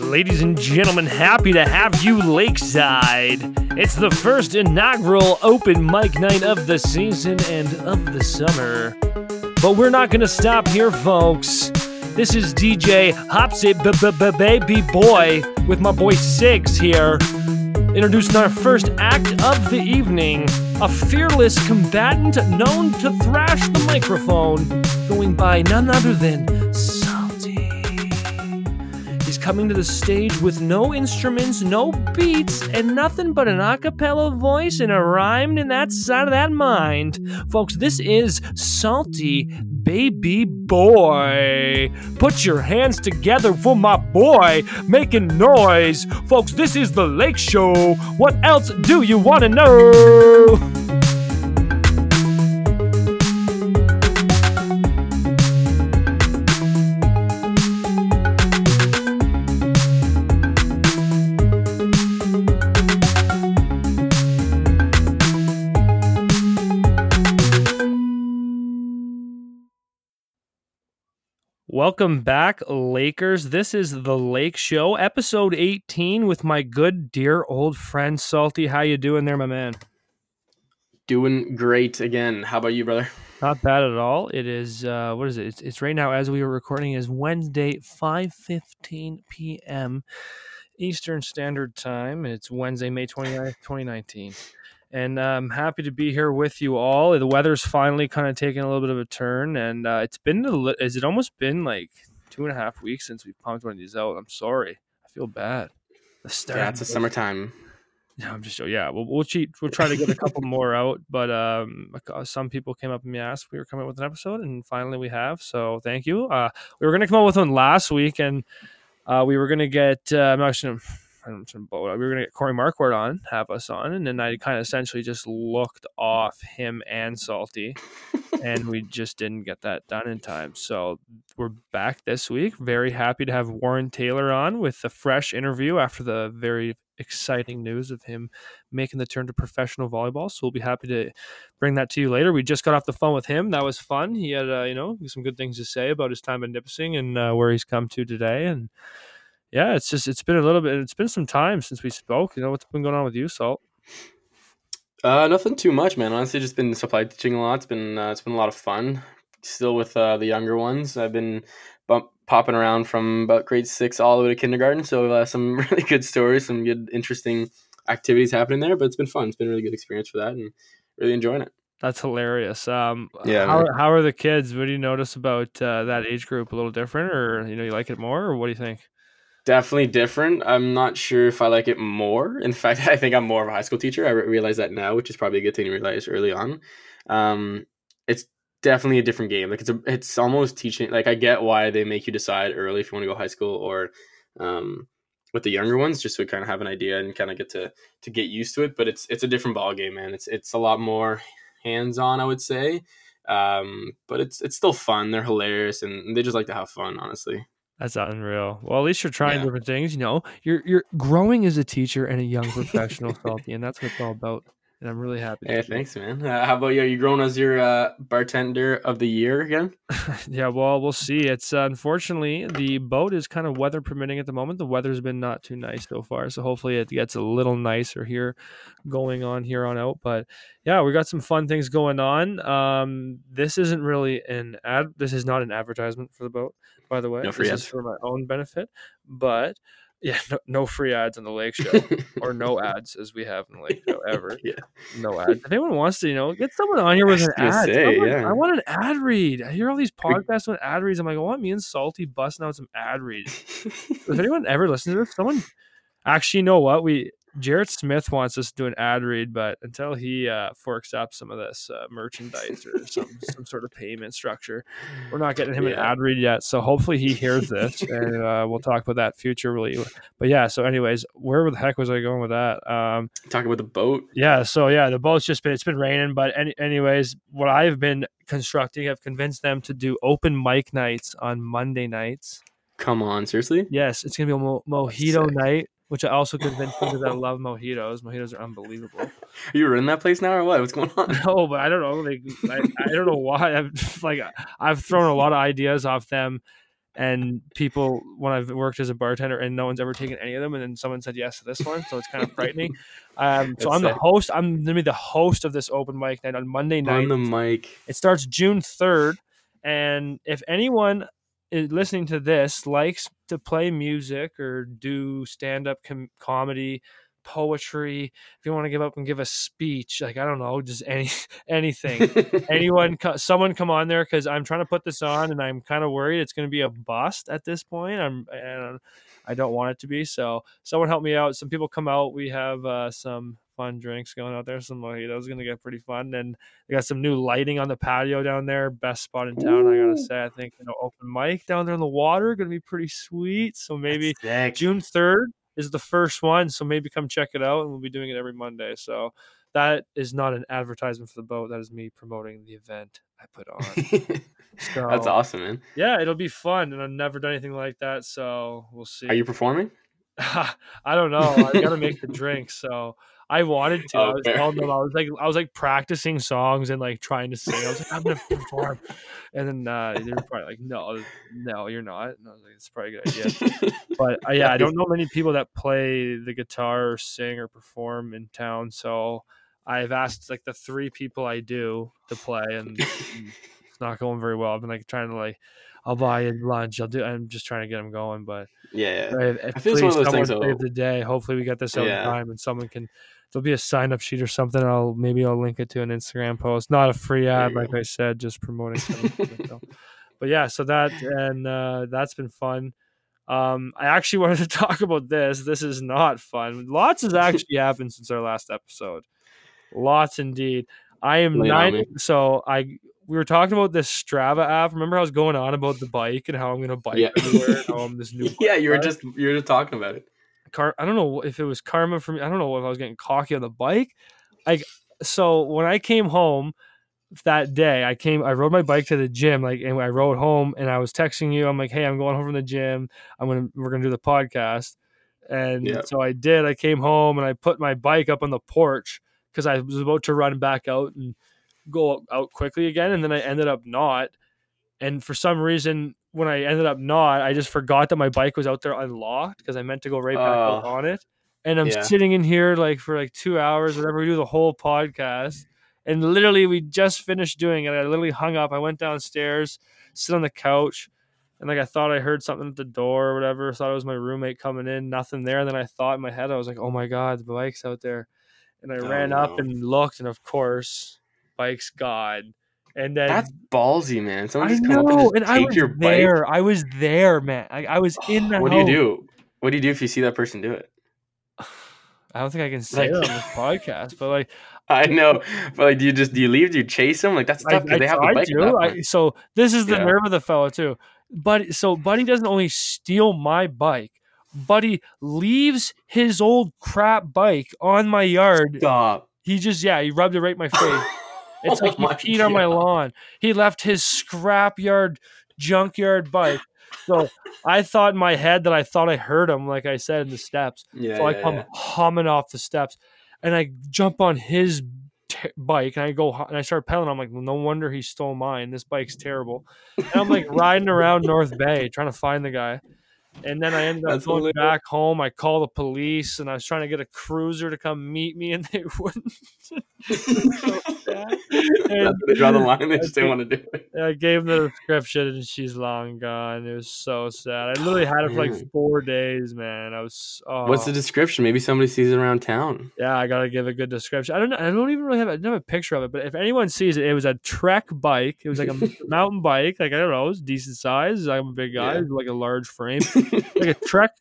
Ladies and gentlemen, happy to have you lakeside. It's the first inaugural open mic night of the season and of the summer. But we're not going to stop here, folks. This is DJ Hoppsy Baby Boy with my boy Sigs here. Introducing our first act of the evening a fearless combatant known to thrash the microphone, going by none other than coming to the stage with no instruments, no beats, and nothing but an a cappella voice and a rhyme in that side of that mind. Folks, this is Salty Baby Boy. Put your hands together for my boy making noise. Folks, this is the Lake Show. What else do you want to know? Welcome back, Lakers. This is the Lake Show, episode 18, with my good, dear old friend Salty. How you doing there, my man? Doing great again. How about you, brother? Not bad at all. It is uh, what is it? It's, it's right now as we were recording is Wednesday, 5:15 p.m. Eastern Standard Time. It's Wednesday, May 29th, 2019 and I'm happy to be here with you all. The weather's finally kind of taken a little bit of a turn, and uh, it's been a is it almost been like two and a half weeks since we pumped one of these out. I'm sorry, I feel bad. The yeah, it's a summertime. Yeah, I'm just yeah. We'll we'll cheat. We'll try to get a couple more out, but um, some people came up and asked we were coming up with an episode, and finally we have. So thank you. Uh, we were gonna come up with one last week, and uh, we were gonna get. Uh, I'm actually we were going to get Corey Marquardt on, have us on, and then I kind of essentially just looked off him and Salty, and we just didn't get that done in time. So we're back this week. Very happy to have Warren Taylor on with a fresh interview after the very exciting news of him making the turn to professional volleyball. So we'll be happy to bring that to you later. We just got off the phone with him. That was fun. He had, uh, you know, some good things to say about his time at Nipissing and uh, where he's come to today. And yeah, it's just it's been a little bit. It's been some time since we spoke. You know what's been going on with you, Salt? Uh, nothing too much, man. Honestly, just been supply teaching a lot. It's been uh, it's been a lot of fun. Still with uh, the younger ones. I've been bump, popping around from about grade six all the way to kindergarten. So uh, some really good stories, some good interesting activities happening there. But it's been fun. It's been a really good experience for that, and really enjoying it. That's hilarious. Um, yeah. How, how are the kids? What do you notice about uh, that age group? A little different, or you know, you like it more, or what do you think? Definitely different. I'm not sure if I like it more. In fact, I think I'm more of a high school teacher. I realize that now, which is probably a good thing to realize early on. Um, it's definitely a different game. Like it's a, it's almost teaching. Like I get why they make you decide early if you want to go high school or, um, with the younger ones, just so kind of have an idea and kind of get to to get used to it. But it's it's a different ball game, man. It's it's a lot more hands on, I would say. Um, but it's it's still fun. They're hilarious and they just like to have fun, honestly. That's unreal. Well, at least you're trying yeah. different things. You know, you're you're growing as a teacher and a young professional, Salty, and that's what it's all about. And I'm really happy. Hey, thanks, man. Uh, how about you? Are you growing as your uh, bartender of the year again? yeah, well, we'll see. It's uh, unfortunately the boat is kind of weather permitting at the moment. The weather's been not too nice so far, so hopefully it gets a little nicer here, going on here on out. But yeah, we got some fun things going on. Um, this isn't really an ad. This is not an advertisement for the boat by the way. No free this ads. is for my own benefit, but yeah, no, no free ads on the Lake Show or no ads as we have in the Lake Show ever. yeah, no ads. If anyone wants to, you know, get someone on here with an ad. Say, yeah. I want an ad read. I hear all these podcasts with ad reads. I'm like, I want me and Salty busting out some ad reads. If anyone ever listens to this? Someone actually, you know what? We Jarrett Smith wants us to do an ad read, but until he uh, forks up some of this uh, merchandise or some some sort of payment structure, we're not getting him yeah. an ad read yet. So hopefully he hears this, and uh, we'll talk about that futurely. But yeah, so anyways, where the heck was I going with that? Um, Talking about the boat. Yeah, so yeah, the boat's just been it's been raining, but any, anyways, what I've been constructing, I've convinced them to do open mic nights on Monday nights. Come on, seriously? Yes, it's gonna be a mo- mojito night which I also convinced them because I love mojitos. Mojitos are unbelievable. You're you running that place now or what? What's going on? No, but I don't know. Like, I, I don't know why. I've like I've thrown a lot of ideas off them, and people when I've worked as a bartender and no one's ever taken any of them, and then someone said yes to this one, so it's kind of frightening. Um, so That's I'm the host. I'm gonna be the host of this open mic night on Monday night. On the mic. It starts June 3rd. And if anyone listening to this likes to play music or do stand up com- comedy, poetry, if you want to give up and give a speech, like I don't know, just any anything. Anyone, someone come on there because I'm trying to put this on and I'm kind of worried it's going to be a bust at this point. I'm, and I don't want it to be. So someone help me out. Some people come out. We have uh, some fun drinks going out there. Some mojitos going to get pretty fun. And they got some new lighting on the patio down there. Best spot in town, I gotta say. I think you know, open mic down there in the water, gonna be pretty sweet. So maybe June third is the first one. So maybe come check it out, and we'll be doing it every Monday. So that is not an advertisement for the boat. That is me promoting the event I put on. So That's awesome, man. yeah, it'll be fun, and I've never done anything like that. So we'll see. Are you performing? I don't know. I gotta make the drinks, so I wanted to. I Oh, was fair. telling them I was like I was like practicing songs and like trying to sing. I was like, I'm gonna perform, and then uh, they were probably like, No, no, you're not. And I was like, It's probably a good idea. But uh, yeah, I don't know many people that play the guitar or sing or perform in town. So I've asked like the three people I do to play, and it's not going very well. I've been like trying to like. I'll buy you lunch. I'll do. I'm just trying to get them going, but yeah. Right, if I feel it's one of please, those things save though- the day. Hopefully, we get this out Yeah. time, and someone can. There'll be a sign up sheet or something. I'll maybe I'll link it to an Instagram post. Not a free ad, like go. I said, just promoting. But yeah, so that and uh, that's been fun. Um, I actually wanted to talk about this. This is not fun. Lots has actually happened since our last episode. Lots indeed. I am Lay nine. So I we were talking about this Strava app. Remember, how I was going on about the bike and how I'm going to bike Yeah. everywhere. And how I'm this new yeah, you were just you were just talking about it. Car I don't know if it was karma for me. I don't know if I was getting cocky on the bike. Like so when I came home that day, I came I rode my bike to the gym, like and I rode home and I was texting you. I'm like, hey, I'm going home from the gym. I'm gonna we're gonna do the podcast. And Yeah. so I did. I came home and I put my bike up on the porch because I was about to run back out and go out quickly again. And then I ended up not. And for some reason, when I ended up not, I just forgot that my bike was out there unlocked because I meant to go right back Oh. on it. And I'm Yeah. sitting in here like for like two hours, whatever. We do the whole podcast, and literally we just finished doing it. I literally hung up. I went downstairs, sit on the couch, and like I thought I heard something at the door or whatever. Thought it was my roommate coming in. Nothing there. And then I thought in my head, I was like, "Oh my god, the bike's out there!" And I Oh, ran up and looked, and of course, bike's gone. And then That's ballsy, man. Someone I just come up know, and and just I take was your bike. there. I was there, man. I, I was in the what do you do? What do you do if you see that person do it? I don't think I can say Like- it on this podcast, but like I know, but like, do you just do you leave? Do you chase them? Like that's tough because I they have the bike. to. I, so this is the Yeah. nerve of the fellow too. But so Buddy doesn't only steal my bike, Buddy leaves his old crap bike on my yard. Stop. He just yeah, he rubbed it right in my face. It's Oh like my peed on my lawn. He left his scrapyard, junkyard bike. So I thought in my head that I thought I heard him, like I said in the steps. Yeah, So I yeah, come yeah. humming off the steps, and I jump on his t- bike, and I go and I start pedaling. I'm like, well, no wonder he stole mine. This bike's terrible. And I'm like riding around North Bay trying to find the guy. And then I ended up That's going hilarious. back home. I called the police, and I was trying to get a cruiser to come meet me, and they wouldn't. so. And they draw the line. They just didn't want to do it. I gave them the description, and she's long gone. It was so sad. I literally had it for like four days, man. I was. Oh. What's the oh. description? Maybe somebody sees it around town. Yeah, I gotta give a good description. I don't know. I don't even really have, a, I don't have a picture of it, but if anyone sees it, it was a Trek bike. It was like a mountain bike. Like I don't know, it was decent size. I'm a big guy, Yeah. like a large frame, like a Trek,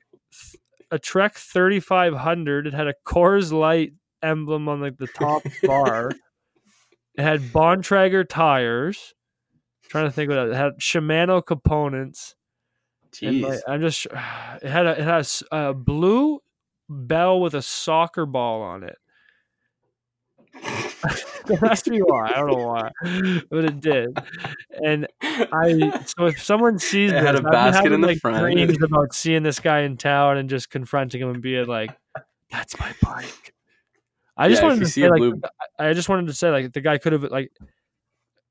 a Trek 3500. It had a Coors Light emblem on like the top bar. It had Bontrager tires. trying to think what else. it had. Shimano components. And Jeez. like, I'm just. It had a it has a blue bell with a soccer ball on it. That's me why. I don't know why, but it did. And I so if someone sees It this, had a basket having, in the like, front. dreams about seeing this guy in town and just confronting him and being like, "That's my bike." I just Yeah, wanted to see say like blue- I just wanted to say like the guy could have like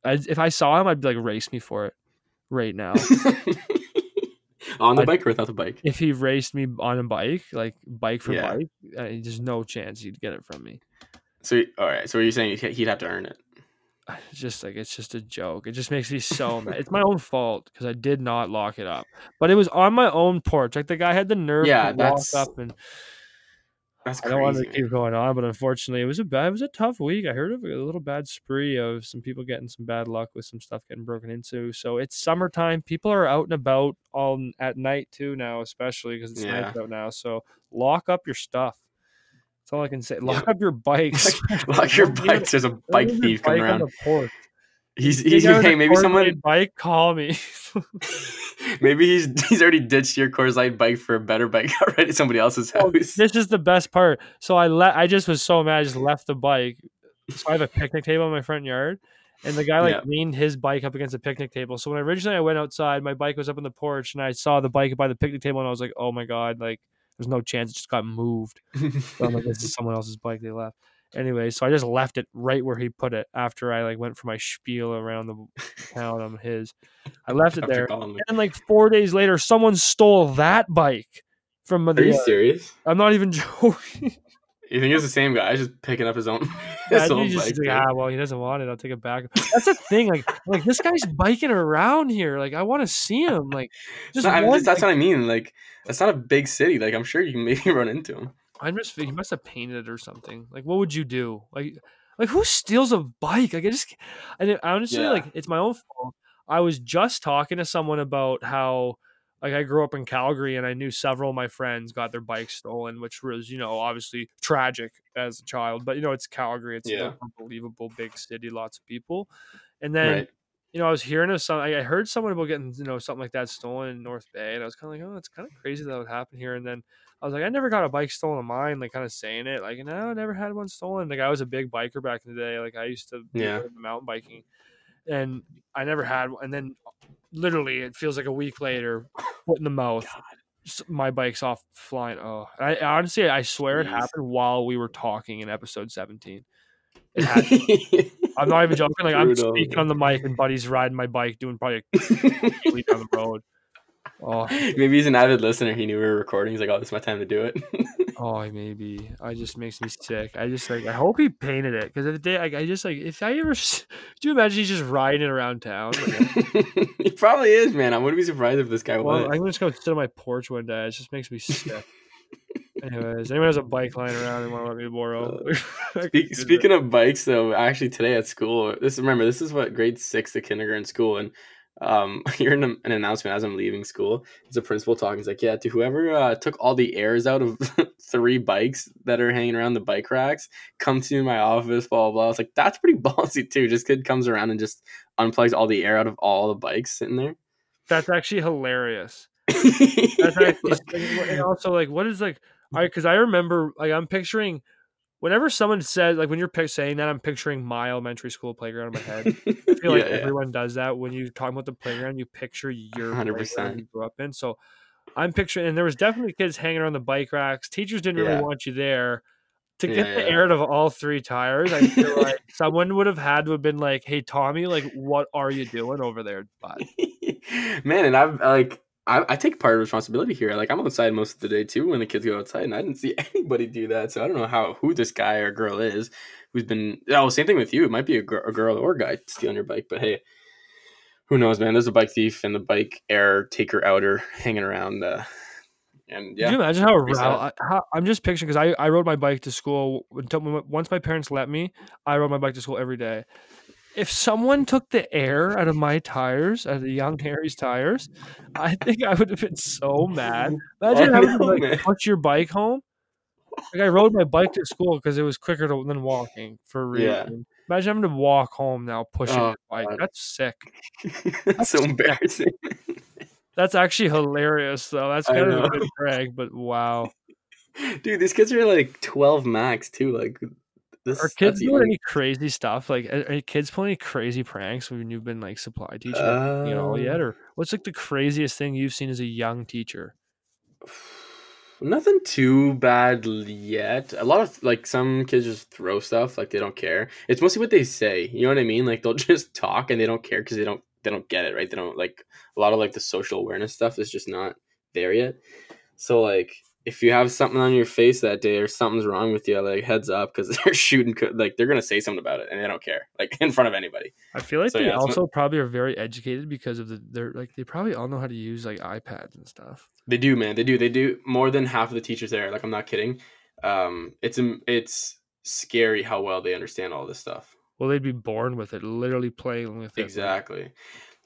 I, if I saw him, I'd be like race me for it right now. on the I- bike or without the bike? if he raced me on a bike, like bike for Yeah. bike, uh, there's no chance he'd get it from me. So all right, so are you saying he- he'd have to earn it? It's just like it's just a joke. It just makes me so mad. It's my own fault because I did not lock it up, but it was on my own porch. Like the guy had the nerve Yeah, to that's walk up and. That's I don't want to keep going on, but unfortunately, it was a bad, it was a tough week. I heard of a little bad spree of some people getting some bad luck with some stuff getting broken into. So it's summertime. People are out and about all at night too now, especially because it's night out now. So lock up your stuff. That's all I can say. Lock up your bikes. Lock your Don't leave it- bikes. There's a bike your thief coming bike around. He's You he's hey maybe someone bike. Call me. maybe he's he's already ditched your Coors Light bike for a better bike already at somebody else's Oh, house. this is the best part. So I let I just was so mad. I just left the bike. So I have a picnic table in my front yard, and the guy like Yeah. leaned his bike up against the picnic table. So when originally I went outside, my bike was up on the porch, and I saw the bike by the picnic table, and I was like, "Oh my god!" Like there's no chance it just got moved. So I'm like, "This is someone else's bike they left." Anyway, so I just left it right where he put it after I like went for my spiel around the town on his. I left it there, and like four days later, someone stole that bike from Are you serious? I'm not even joking. You think it's the same guy just picking up his own his Imagine own just bike? like, ah, well, he doesn't want it. I'll take it back. That's the thing. Like, like this guy's biking around here. Like, I want to see him. Like, just, not- just- that's what I mean. Like, that's not a big city. Like, I'm sure you can maybe run into him. I'm just. He must have painted it or something. Like, what would you do? Like, like who steals a bike? Like, I just. And it, honestly, Yeah. like, it's my own fault. I was just talking to someone about how. Like I grew up in Calgary, and I knew several of my friends got their bikes stolen, which was, you know, obviously tragic as a child. But you know, it's Calgary; it's Yeah. an unbelievable big city, lots of people. And then Right. you know, I was hearing of some. I heard someone about getting you know something like that stolen in North Bay, and I was kind of like, oh, it's kind of crazy that would happen here. And then I was like, I never got a bike stolen of mine. Like kind of saying it, like, no, I never had one stolen. Like I was a big biker back in the day. Like I used to Yeah. mountain biking, and I never had. one. And then literally, it feels like a week later, foot in the mouth. s- My bike's off flying. Oh, I honestly, I swear it happened while we were talking in episode seventeen. I'm not even joking. Like I'm speaking on the mic, and Buddy's riding my bike, doing probably a down the road. Oh, Maybe he's an avid listener. He knew we were recording. He's like, "Oh, this is my time to do it." oh, maybe. I just makes me sick. I just like. I hope he painted it because at the day, like, I just like. If I ever, do you imagine he's just riding it around town? Like, he probably is, man. I wouldn't be surprised if this guy well, was. I'm just gonna sit on my porch one day. It just makes me sick. Anyways, anyone has a bike lying around and want to let me borrow? Speak, use it. speaking of bikes, though, actually today at school, this remember this is what grade six to kindergarten school, and um, hearing an, an announcement as I'm leaving school, it's a principal talking. He's like, "Yeah, to whoever uh, took all the airs out of three bikes that are hanging around the bike racks, come to my office." Blah blah. blah. I was like, "That's pretty ballsy too." Just kid comes around and just unplugs all the air out of all the bikes sitting there. That's actually hilarious. That's Yeah, actually, like- and also like what is like I because I remember like I'm picturing whenever someone says like when you're saying that I'm picturing my elementary school playground in my head. I feel like Yeah, yeah. everyone does that when you talk about the playground. You picture your 100%. playground you grew up in. So I'm picturing, and there was definitely kids hanging around the bike racks. Teachers didn't really want you there. To Yeah, get the air out of all three tires, I feel like someone would have had to have been like, "Hey, Tommy, like, what are you doing over there, bud?" Man, and I've like I, I take part of responsibility here. Like I'm outside most of the day too when the kids go outside, and I didn't see anybody do that. So I don't know how who this guy or girl is who's been. Oh, same thing with you. It might be a, gir- a girl or a guy stealing your bike, but hey, who knows, man? There's a bike thief and the bike air taker outer hanging around. Uh, and Could yeah, you imagine how, I- how I'm just picturing because I, I rode my bike to school until once my parents let me. I rode my bike to school every day. If someone took the air out of my tires, out of the young Harry's tires, I think I would have been so mad. Imagine having to like, push your bike home. Like I rode my bike to school because it was quicker to, than walking for real. Yeah. Imagine having to walk home now pushing Oh, your bike. God. That's sick. That's so embarrassing. That's actually hilarious though. That's kind of a good brag, but wow. Dude, these kids are like 12 max too. Like this. Are kids doing any crazy stuff? Like, are, are kids pulling any crazy pranks when you've been like supply teaching you know Uh, yet? Or what's like the craziest thing you've seen as a young teacher? Nothing too bad yet. A lot of like some kids just throw stuff like they don't care. It's mostly what they say. You know what I mean? Like they'll just talk and they don't care because they don't they don't get it right. They don't like a lot of like the social awareness stuff is just not there yet. So like if you have something on your face that day or something's wrong with you, like heads up because they're shooting, like they're gonna say something about it and they don't care, like in front of anybody. I feel like So, they yeah, also what- probably are very educated because of the they're like they probably all know how to use like iPads and stuff. They do, man. They do. They do more than half of the teachers there. Like I'm not kidding. Um, it's im- it's scary how well they understand all this stuff. Well, they'd be born with it, literally playing with it. Exactly.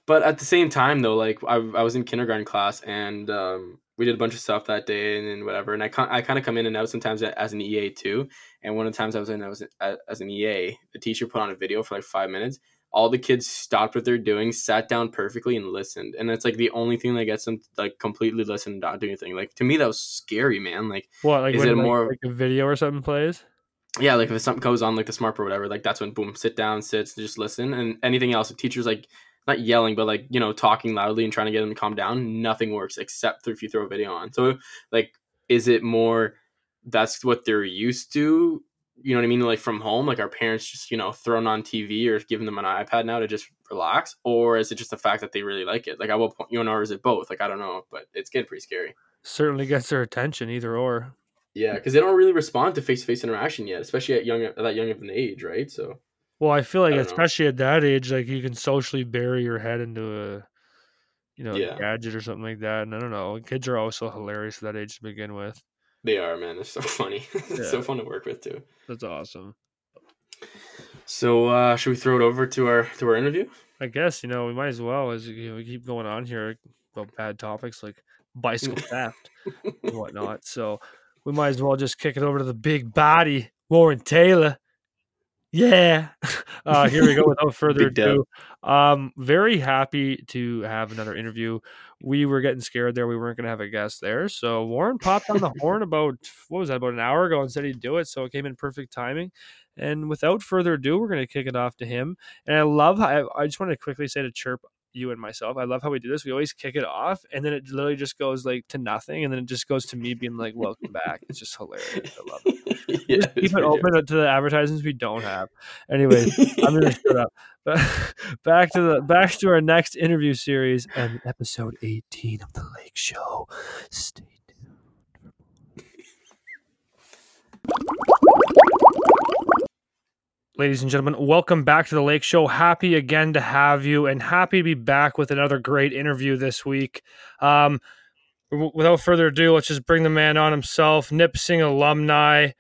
But at the same time, though, like I, I was in kindergarten class and um, we did a bunch of stuff that day and, then whatever. And I, I kind of come in and out sometimes as an EA too. And one of the times I was in, I was as an EA. The teacher put on a video for like five minutes. All the kids stopped what they're doing, sat down perfectly, and listened. And it's like the only thing that gets them to, like completely listen, and not do anything. Like to me, that was scary, man. Like What like Is it like, more- like a video or something plays? yeah, like if something goes on like the smart or whatever, like that's when boom, sit down, sits, just listen, and anything else. If teachers like not yelling, but like you know talking loudly and trying to get them to calm down, nothing works except if you throw a video on. So like, is it more that's what they're used to? You know what I mean? Like from home, like our parents just you know thrown on TV or giving them an iPad now to just relax, or is it just the fact that they really like it? Like I will point you know, or is it both? Like I don't know, but it's getting pretty scary. Certainly gets their attention, either or. Yeah, because they don't really respond to face to face interaction yet, especially at young at that young of an age, right? So. Well, I feel like I don't know. especially at that age, like you can socially bury your head into a, you know, Yeah. gadget or something like that. And I don't know, kids are also hilarious at that age to begin with. They are, man. They're so funny. it's so fun to work with too. That's awesome. So uh should we throw it over to our to our interview? I guess you know we might as well as you know, we keep going on here about bad topics like bicycle theft and whatnot. So we might as well just kick it over to the big body, Warren Taylor. Yeah. Uh, here we go. Without further ado, um, very happy to have another interview. We were getting scared there. We weren't going to have a guest there. So Warren popped on the horn about, what was that, about an hour ago and said he'd do it. So it came in perfect timing. And without further ado, we're going to kick it off to him. And I love how I, I just want to quickly say to chirp you and myself. I love how we do this. We always kick it off and then it literally just goes like to nothing. And then it just goes to me being like, welcome back. It's just hilarious. I love it. yeah, Just keep it open to the advertisements we don't have. Anyways, I'm gonna shut up. But back to the back to our next interview series and episode 18 of the Lake Show. Stay tuned. Ladies and gentlemen, welcome back to the Lake Show. Happy again to have you, and happy to be back with another great interview this week. Um, w- without further ado, let's just bring the man on himself, Nipsing alumni,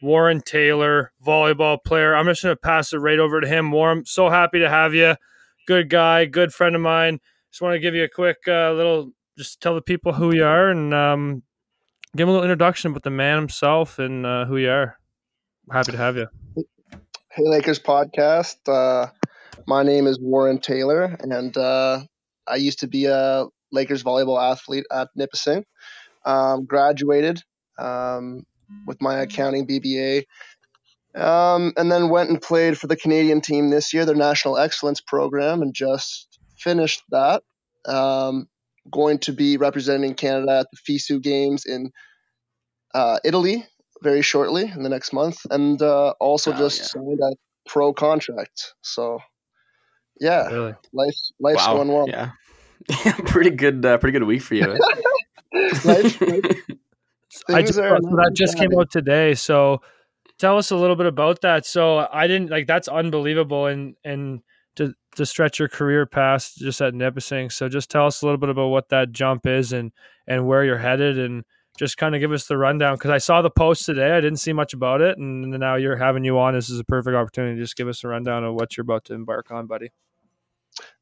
Warren Taylor, volleyball player. I'm just going to pass it right over to him. Warren, so happy to have you. Good guy, good friend of mine. Just want to give you a quick uh, little, just tell the people who you are and um, give a little introduction about the man himself and uh, who you are. Happy to have you. Hey Lakers podcast. Uh, my name is Warren Taylor, and uh, I used to be a Lakers volleyball athlete at Nipissing. Um, graduated um, with my accounting BBA, um, and then went and played for the Canadian team this year, their National Excellence Program, and just finished that. Um, going to be representing Canada at the FISU Games in uh, Italy very shortly in the next month, and uh, also Oh, just yeah. signed a pro contract. So, yeah, Really? life's life's wow. going well. Yeah. pretty good uh, pretty good week for you. Life- life- I just, are so that just came out today. So tell us a little bit about that. So I didn't like that's unbelievable and and to to stretch your career past just at Nipissing. So just tell us a little bit about what that jump is and and where you're headed and just kind of give us the rundown because I saw the post today. I didn't see much about it, and now you're having you on. This is a perfect opportunity. to Just give us a rundown of what you're about to embark on, buddy.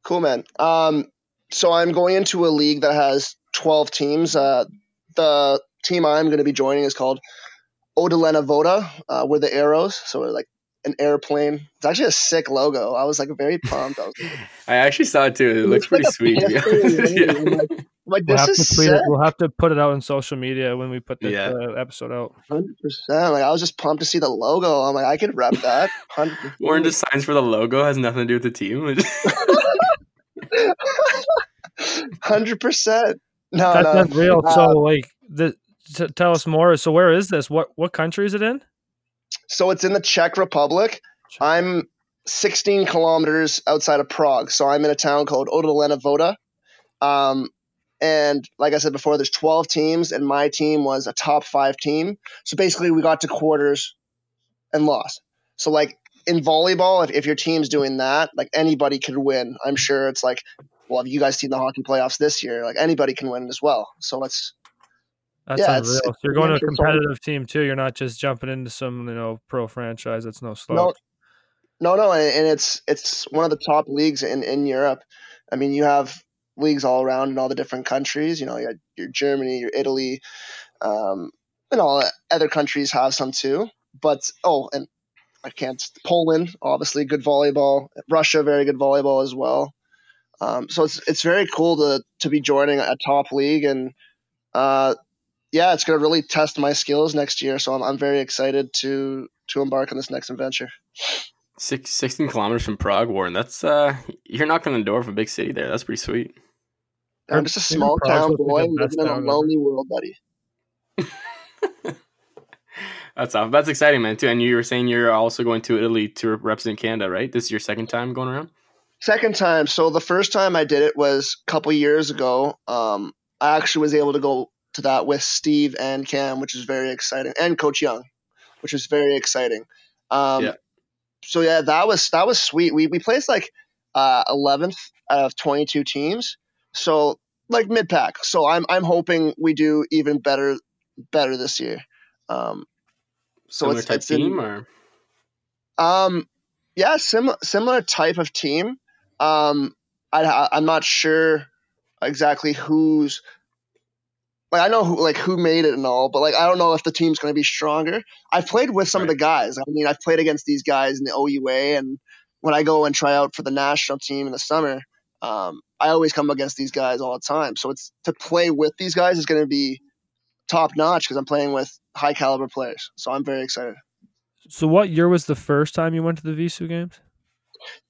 Cool, man. Um, so I'm going into a league that has 12 teams. Uh, the team I'm going to be joining is called Odolena Voda. Uh, we're the arrows, so we're like an airplane. It's actually a sick logo. I was like very pumped. I was like, I actually saw it too. It, looks like pretty a sweet. to be panther honest. and yeah. Everything. I'm like, We'll this have to is tweet sick. it. We'll have to put it out on social media when we put the Yeah. uh, episode out. Hundred percent. Like I was just pumped to see the logo. I'm like, I could rep that. Hundred Warren just signs for the logo, has nothing to do with the team. Hundred percent. No, That's no. unreal. Uh, so like the t- tell us more. So where is this? What what country is it in? So it's in the Czech Republic. I'm 16 kilometers outside of Prague. So I'm in a town called Odolena Voda. Um, And like I said before, there's 12 teams, and my team was a top five team. So basically, we got to quarters and lost. So like in volleyball, if, if your team's doing that, like anybody could win. I'm sure it's like, well, have you guys seen the hockey playoffs this year? Like anybody can win as well. So it's That's Yeah, unreal. it's- So you're going to a competitive team too. You're not just jumping into some you know pro franchise that's no no, no, no, and and it's it's one of the top leagues in in Europe. I mean, you have leagues all around in all the different countries. You know, you your Germany, your Italy, um, and all other countries have some too. But oh, and I can't. Poland, obviously, good volleyball. Russia, very good volleyball as well. Um, so it's it's very cool to to be joining a top league, and uh, yeah, it's going to really test my skills next year. So I'm I'm very excited to to embark on this next adventure. Six, 16 kilometers from Prague, Warren. That's uh, you're knocking on the door of a big city there. That's pretty sweet. I'm just a small town supposed to be boy living in a town ever. lonely world, buddy. That's off. That's exciting, man. Too. And you were saying you're also going to Italy to represent Canada, right? This is your second time going around. Second time. So the first time I did it was a couple years ago. Um, I actually was able to go to that with Steve and Cam, which is very exciting, and Coach Young, which is very exciting. Um, Yeah. So yeah, that was that was sweet. We we placed like uh, 11th out of 22 teams, so like mid pack. So I'm I'm hoping we do even better better this year. Um, So Similar it's- type it's in- team, or Um, yeah, sim- similar type of team. Um, I, I'm not sure exactly who's like I know who like who made it and all, but like I don't know if the team's going to be stronger. I've played with some of the guys. I mean, I've played against these guys in the OUA, and when I go and try out for the national team in the summer, um, I always come against these guys all the time. So it's to play with these guys is going to be top notch because I'm playing with high caliber players. So I'm very excited. So what year was the first time you went to the FISU games?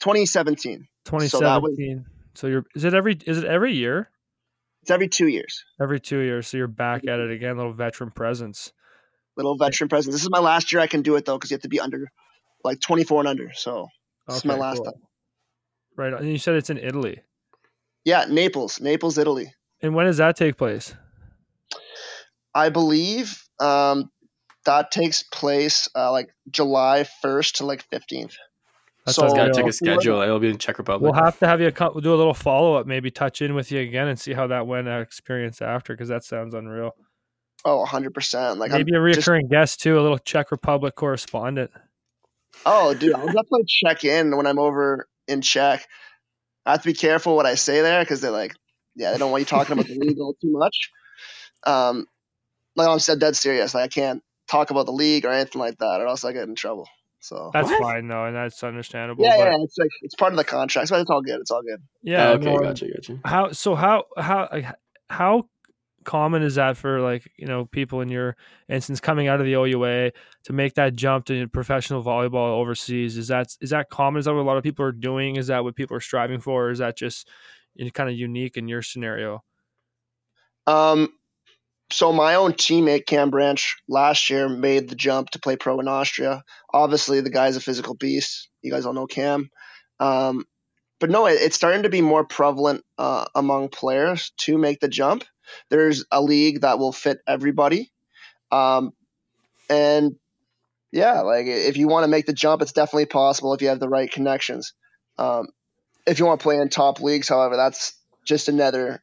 2017. 2017. So, you're is it every is it every year? It's every two years. Every two years. So you're back at it again, little veteran presence. little veteran presence. This is my last year I can do it though, because you have to be under like 24 and under. So this is my last cool. time. Right. And you said it's in Italy. Yeah, Naples, Naples, Italy. And when does that take place? I believe um, that takes place uh, like July 1st to like 15th. That So- sounds gotta good. check a schedule. It'll be in Czech Republic. We'll have to have you co- do a little follow up, maybe touch in with you again and see how that went uh, experience after, because that sounds unreal. Oh, 100%. Like, maybe a I'm just, reoccurring guest too, a little Czech Republic correspondent. oh, dude, I'll definitely check in when I'm over in Czech. I have to be careful what I say there because they're like, yeah, they don't want you talking about the league all too much. Um, like I'm said dead serious. Like I can't talk about the league or anything like that, or else I get in trouble. So That's What? fine though, and that's understandable. yeah, but yeah, it's like it's part of the contract, but it's all good. It's all good. yeah. Oh, okay, no, gotcha, gotcha. how so how how how common is that for like you know people in your instance coming out of the OUA to make that jump to professional volleyball overseas is that is that common is that what a lot of people are doing is that what people are striving for or is that just kind of unique in your scenario Um, so my own teammate Cam Branch last year made the jump to play pro in Austria. Obviously, the guy's a physical beast. You guys all know Cam. Um, but no, it, it's starting to be more prevalent uh, among players to make the jump. There's a league that will fit everybody, um, and yeah, like if you want to make the jump, it's definitely possible if you have the right connections. Um, if you want to play in top leagues, however, that's just another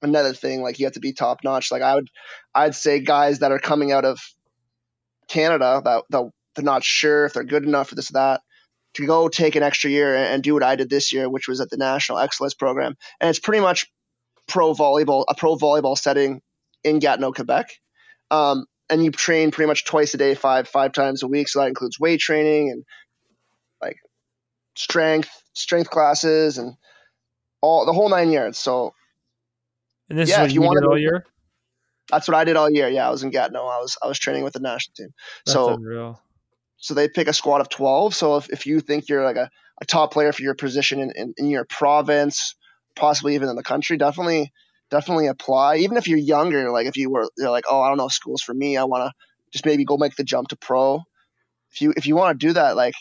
another thing. Like you have to be top notch. Like I would, I'd say guys that are coming out of Canada that, that they're not sure if they're good enough for this or that to go take an extra year and do what I did this year, which was at the National Excellence Program, and it's pretty much pro volleyball, a pro volleyball setting in Gatineau, Quebec. Um, and you train pretty much twice a day, five five times a week. So that includes weight training and like strength strength classes and all the whole nine yards. So and this Yeah, is if what you you, wanna did all year That's what I did all year. Yeah, I was in Gatineau. I was I was training with the national team. that's so unreal so they pick a squad of twelve. So if, if you think you're like a, a top player for your position in, in, in your province, possibly even in the country, definitely definitely apply. Even if you're younger, like if you were you're like, oh, I don't know, school's for me. I want to just maybe go make the jump to pro. If you if you want to do that, like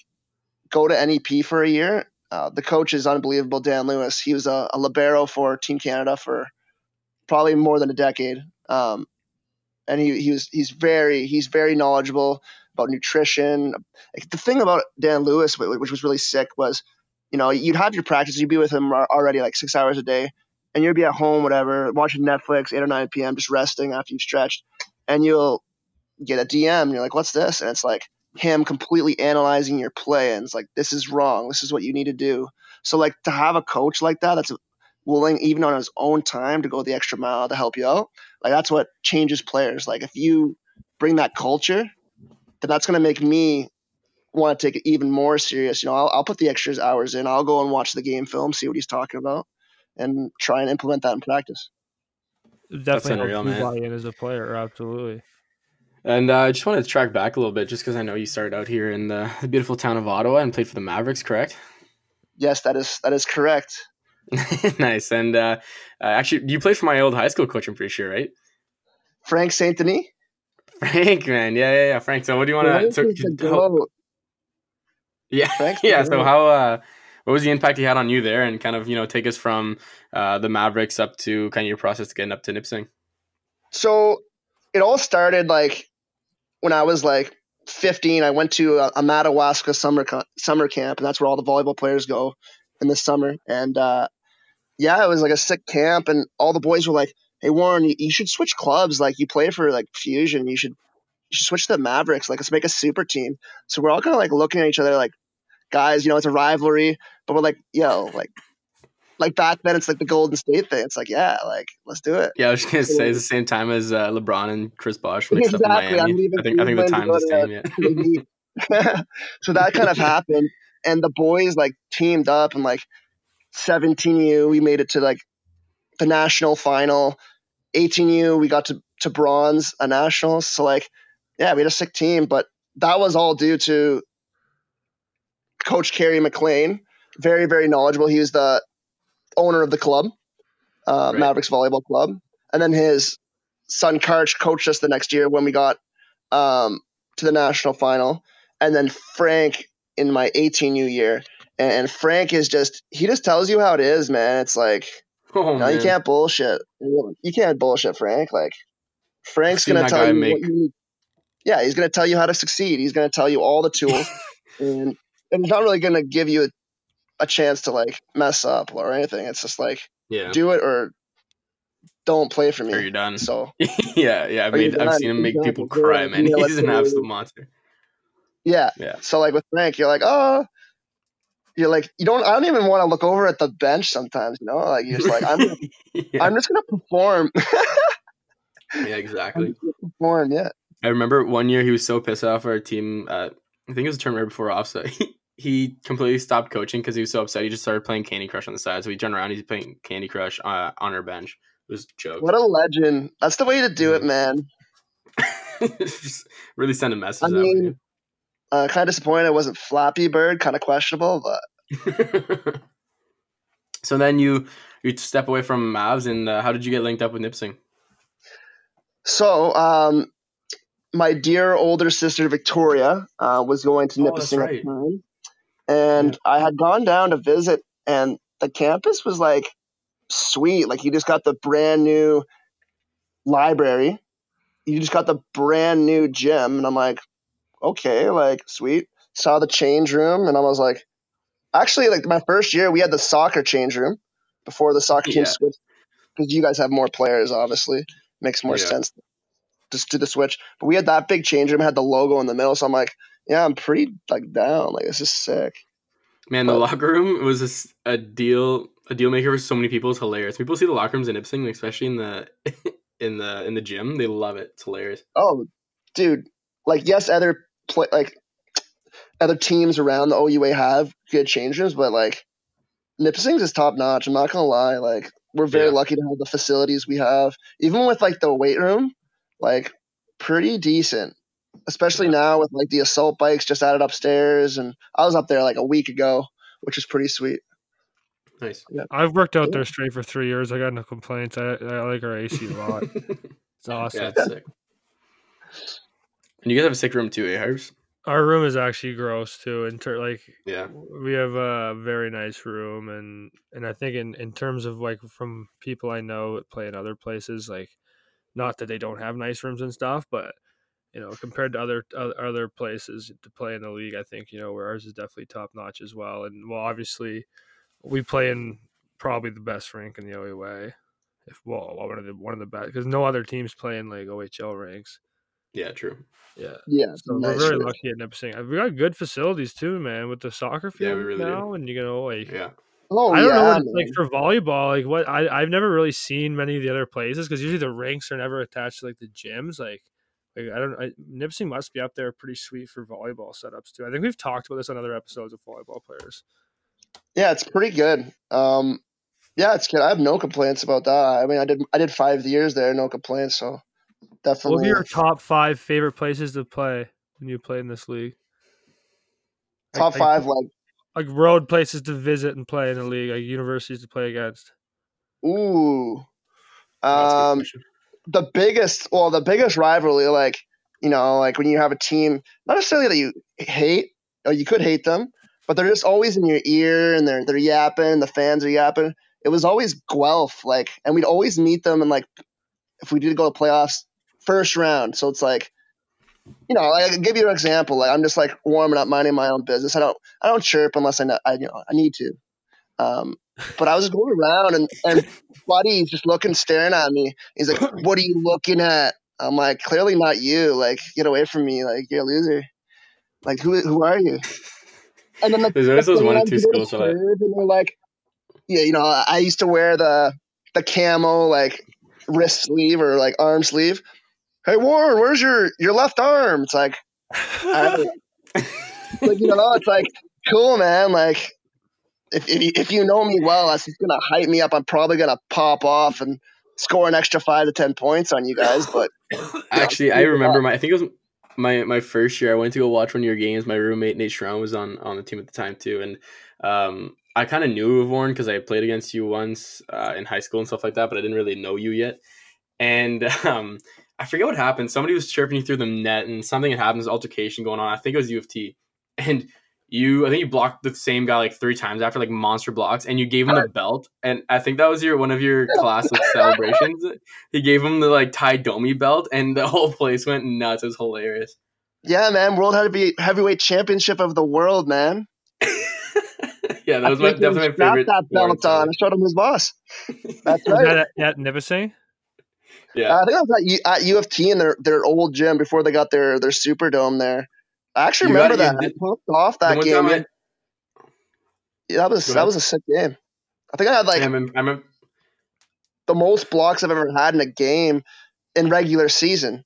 go to NEP for a year. Uh, the coach is unbelievable, Dan Lewis. He was a, a libero for Team Canada for probably more than a decade. Um, and he he was he's very he's very knowledgeable about nutrition. Like, the thing about Dan Lewis, which was really sick, was you know you'd have your practice, you'd be with him already like six hours a day, and you'd be at home, whatever, watching Netflix, eight or nine p.m., just resting after you've stretched, and you'll get a DM, and you're like, "What's this?" And it's like him completely analyzing your play, and it's like, "This is wrong. This is what you need to do." So like to have a coach like that, that's willing even on his own time to go the extra mile to help you out, like that's what changes players. Like if you bring that culture, then that's going to make me want to take it even more serious. You know, I'll, I'll put the extras hours in. I'll go and watch the game film, see what he's talking about, and try and implement that in practice. Definitely unreal, man. buy in as a player, absolutely. And uh, I just wanted to track back a little bit, just because I know you started out here in the beautiful town of Ottawa and played for the Mavericks, correct? Yes, that is that is correct. nice. And uh, uh, actually, you played for my old high school coach. I'm pretty sure, right? Frank Saint Denis. Frank, man, yeah, yeah, yeah. Frank. So, what do you want to? Yeah, yeah. So, how? Uh, what was the impact he had on you there, and kind of you know take us from uh, the Mavericks up to kind of your process to getting up to Nipissing? So, it all started like when I was like 15. I went to a, a Madawaska summer summer camp, and that's where all the volleyball players go in the summer. And uh, yeah, it was like a sick camp, and all the boys were like, "Hey Warren, you, you should switch clubs. Like you play for like Fusion, you should you should switch to the Mavericks. Like let's make a super team." So we're all kind of like looking at each other like, guys, you know, it's a rivalry, but we're like, yo, like. Like back then, it's like the Golden State thing. It's like, yeah, like let's do it. Yeah, I was just gonna say it's the same time as uh, LeBron and Chris Bosh mixed exactly. up in Miami. I think I think the time's the same. Yeah. so that kind of happened, and the boys like teamed up and like 17U, we made it to like the national final. 18U, we got to, to bronze a national. So like, yeah, we had a sick team, but that was all due to Coach Kerry McLean. Very, very knowledgeable. He was the owner of the club, uh, right. Mavericks Volleyball Club. And then his son Karch coached us the next year when we got um, to the national final. And then Frank in my 18U year and Frank is just he just tells you how it is, man. It's like oh, no, you can't bullshit. You can't bullshit Frank. Like Frank's gonna tell you make... what you need. Yeah, he's gonna tell you how to succeed. He's gonna tell you all the tools, and and he's not really gonna give you a, a chance to like mess up or anything. It's just like yeah. do it or don't play for me. Or you're done. So yeah, yeah. I mean, I've seen him make people cry, man. He's an absolute monster. Yeah. Yeah. So like with Frank, you're like, oh, you're like you don't I don't even want to look over at the bench sometimes, you know? Like you're just like I'm yeah. I'm just gonna perform. yeah, exactly. perform, yeah. I remember one year he was so pissed off our team. Uh, I think it was a term right before offset. He, he completely stopped coaching because he was so upset. He just started playing Candy Crush on the side. So he turned around. He's playing Candy Crush uh, on our bench. It was a joke. What a legend! That's the way to do it, man. really send a message. I mean, uh, kind of disappointed it wasn't Flappy Bird, kind of questionable, but. so then you you step away from Mavs, and uh, how did you get linked up with Nipissing? So, um, my dear older sister Victoria uh, was going to oh, Nipissing right. time, and yeah. I had gone down to visit, and the campus was like sweet. Like you just got the brand new library, you just got the brand new gym, and I'm like, okay, like sweet. Saw the change room, and I was like, actually, like my first year, we had the soccer change room before the soccer team yeah. switched because you guys have more players. Obviously, makes more yeah. sense just do the switch. But we had that big change room, had the logo in the middle, so I'm like, yeah, I'm pretty like down. Like this is sick. Man, but, the locker room was a, a, deal a deal maker for so many people. It's hilarious. People see the locker rooms in Ipsing, especially in the in the in the gym. They love it. It's hilarious. Oh, dude! Like yes, other play like other teams around the OUA have good change rooms, but like Nipissing's is top notch. I'm not gonna lie. Like we're very yeah. lucky to have the facilities we have. Even with like the weight room, like pretty decent. Especially yeah. now with like the assault bikes just added upstairs, and I was up there like a week ago, which is pretty sweet. Nice. Yeah. I've worked out there straight for three years. I got no complaints. I, I like our AC a lot. It's awesome. Yeah, it's sick. And you guys have a sick room too, eh, Harvs? Our room is actually gross too. In ter- like Yeah. we have a very nice room, and and I think in in terms of like from people I know that play in other places, like not that they don't have nice rooms and stuff, but you know compared to other other other places to play in the league, I think you know where ours is definitely top notch as well. And well, obviously we play in probably the best rink in the OUA. If well, one of the one of the best because no other teams play in like OHL ranks. Yeah, true. Yeah. Yeah, So nice we're very rink. lucky at Nipissing. We got good facilities too, man, with the soccer Yeah, field we really do. and you know, like Yeah. Oh I don't yeah, know what it's man. like for volleyball. Like what I I've never really seen many of the other places because usually the rinks are never attached to like the gyms. Like, like I don't. I, Nipissing must be up there pretty sweet for volleyball setups too. I think we've talked about this on other episodes of volleyball players. Yeah, it's pretty good. Um, yeah, it's good. I have no complaints about that. I mean, I did I did five years there, no complaints. So definitely. What are your top five favorite places to play when you play in this league? Top like- five, like like road places to visit and play in the league, like universities to play against. ooh, That's a good um, the biggest, well, the biggest rivalry, like you know, like when you have a team, not necessarily that you hate, or you could hate them, but they're just always in your ear and they're they're yapping, the fans are yapping. It was always Guelph, like, and we'd always meet them, and like, if we did go to playoffs, first round. So it's like, you know, I'll give you an example. Like, I'm just like warming up, minding my own business. I don't, I don't chirp unless I, know, I, you know, I need to. Um, but I was going around, and and buddy's just looking, staring at me. He's like, "What are you looking at?" I'm like, "Clearly not you. Like, get away from me. Like, you're a loser. Like, who who are you?" And then the, There's always those one or two schools that I- and they're like, "Yeah, you know, I used to wear the the camo like wrist sleeve or like arm sleeve. Hey Warren, where's your your left arm? It's like, I, like you know, it's like cool, man. Like if if you, if you know me well, that's just gonna hype me up. I'm probably gonna pop off and score an extra five to ten points on you guys. But Actually, I remember up. my. I think it was my my first year. I went to go watch one of your games. My roommate Nate Schramm was on on the team at the time too, and um, I kind of knew of Warren because I played against you once uh, in high school and stuff like that, but I didn't really know you yet. And um, I forget what happened. Somebody was chirping you through the net, and something had happened. There's altercation going on. I think it was U of T, and you. I think you blocked the same guy like three times after like monster blocks, and you gave him the belt. And I think that was your one of your classic celebrations. He gave him the like Tie Domi belt, and the whole place went nuts. It was hilarious. yeah, man, World Heavy Heavyweight Championship of the world, man. yeah, that was my I think he definitely my favorite. That Warren belt on. I showed him his boss. That's Was right. that at, at Nipissing? Yeah, Uh, I think I was at, U, at U of T in their, their old gym before they got their their Superdome there. I actually You remember that. I did- popped off that game. I- yeah. That was that was a sick game. I think I had like I remember, I remember the most blocks I've ever had in a game in regular season.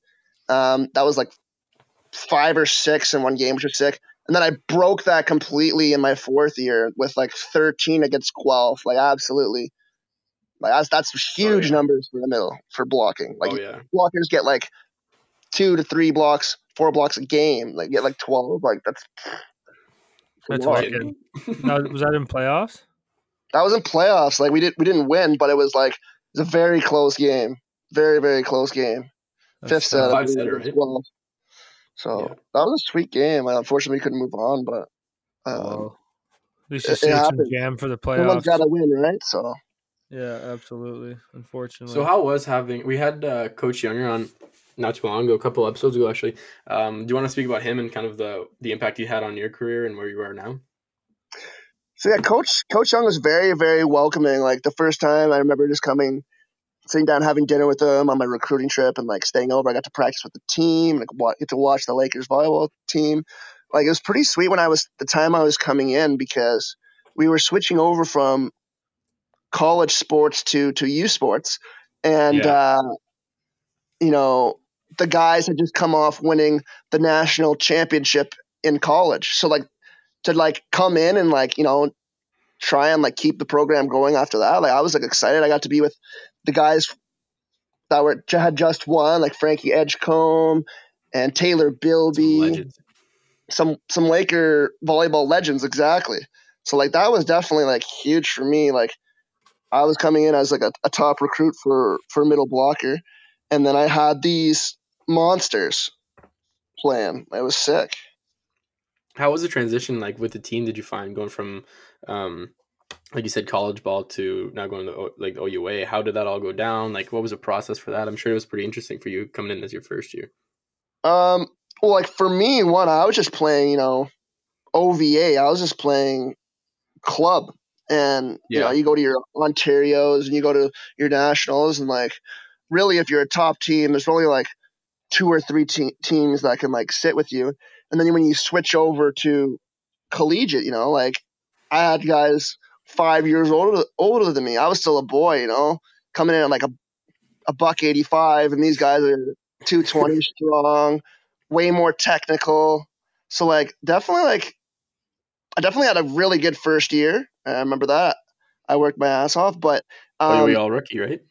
Um, that was like five or six in one game, which was sick. And then I broke that completely in my fourth year with like 13 against Guelph. Like absolutely, like that's, that's huge yeah. numbers for the middle for blocking. Like oh yeah, blockers get like two to three blocks, four blocks a game. Like get like 12. Like that's That's a wicked. No, was that in playoffs? that was in playoffs. Like we didn't we didn't win, but it was like it was a very close game. Very very close game. That's Fifth set. I Five believe, setter, as right? well. So Yeah. that was a sweet game. And unfortunately, we couldn't move on, but um, Well, at least it- you it see some jam for the someone's playoffs. got to win, right? So Yeah, absolutely. Unfortunately. So how was having? We had uh, Coach Younger on not too long ago, a couple episodes ago actually. Um, do you want to speak about him and kind of the the impact he had on your career and where you are now? So yeah, Coach Coach Young was very very welcoming. Like the first time, I remember just coming, sitting down, having dinner with him on my recruiting trip, and like staying over. I got to practice with the team, like wa- get to watch the Lakers volleyball team. Like it was pretty sweet when I was the time I was coming in because we were switching over from college sports to to U sports, and Yeah. uh, you know the guys had just come off winning the national championship in college, so like to like come in and like you know try and like keep the program going after that. Like I was like excited. I got to be with the guys that were had just won, like Frankie Edgecombe and Taylor Bilby, some some Laker volleyball legends, exactly. So like that was definitely like huge for me. Like I was coming in as like a, a top recruit for for middle blocker, and then I had these monsters playing. It was sick. How was the transition like with the team? Did you find going from, um, like you said, college ball to now going to O- like OUA? How did that all go down? Like, what was the process for that? I'm sure it was pretty interesting for you coming in as your first year. Um, well, like for me, one, I was just playing, you know, OVA. I was just playing club, and you know, you go to your Ontario's and you go to your nationals, and like, really, if you're a top team, there's only like two or three te- teams that can like sit with you, and then when you switch over to collegiate, you know, like I had guys five years older older than me. I was still a boy, you know, coming in at like a a buck eighty five, and these guys are two twenty strong, way more technical. So like definitely like I definitely had a really good first year. I remember that. I worked my ass off, but um, OUA all rookie, right?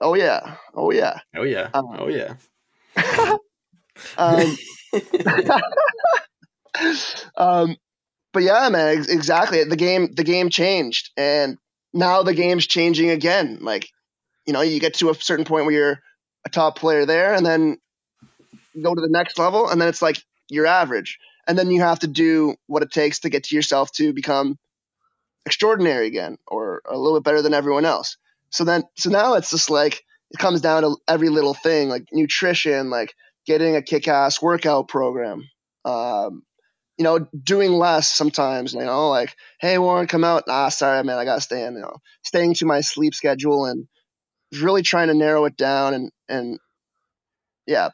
oh yeah, oh yeah. Oh yeah. Um, oh yeah. um, um, but yeah, man, ex- exactly. The game, the game changed, and now the game's changing again. Like, you know, you get to a certain point where you're a top player there, and then you go to the next level, and then it's like you're average, and then you have to do what it takes to get to yourself to become extraordinary again, or a little bit better than everyone else. So then, so now it's just like it comes down to every little thing, like nutrition, like getting a kick-ass workout program. Um, you know, doing less sometimes, you know, like, hey, Warren, come out. Ah, sorry, man, I got to stay in, you know, staying to my sleep schedule and really trying to narrow it down and, and yeah,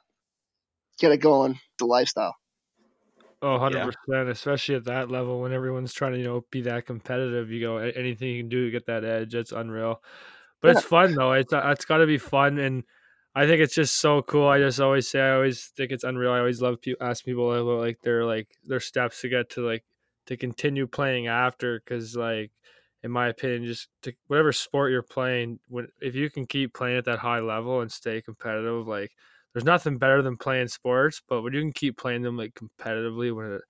get it going, the lifestyle. Oh, 100 Yeah. percent. Especially at that level, when everyone's trying to, you know, be that competitive, you go anything you can do to get that edge. It's unreal. But Yeah. it's fun though. It's uh, it's got to be fun, and I think it's just so cool. I just always say, I always think it's unreal. I always love people ask people about like their like their steps to get to like to continue playing after, because like in my opinion, just to whatever sport you're playing, when if you can keep playing at that high level and stay competitive, like there's nothing better than playing sports, but when you can keep playing them like competitively when it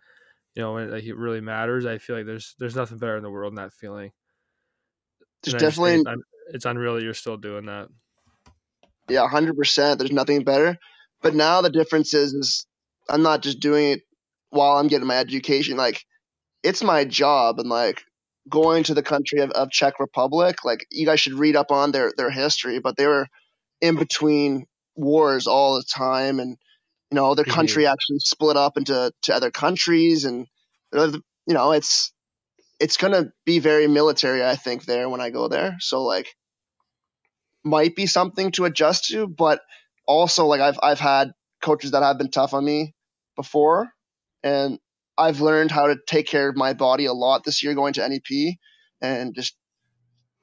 you know when it, like it really matters, I feel like there's there's nothing better in the world than that feeling. There's And I just think definitely, it's, un- it's unreal that you're still doing that. yeah, 100%. There's nothing better. But now the difference is, is I'm not just doing it while I'm getting my education. Like, it's my job. And like going to the country of, of Czech Republic, like you guys should read up on their, their history, but they were in between wars all the time. And, you know, their Mhm. country actually split up into to other countries. And, you know, it's, it's to be very military, I think, there when I go there. So, like, might be something to adjust to, but also like I've I've had coaches that have been tough on me before, and I've learned how to take care of my body a lot this year going to NEP and just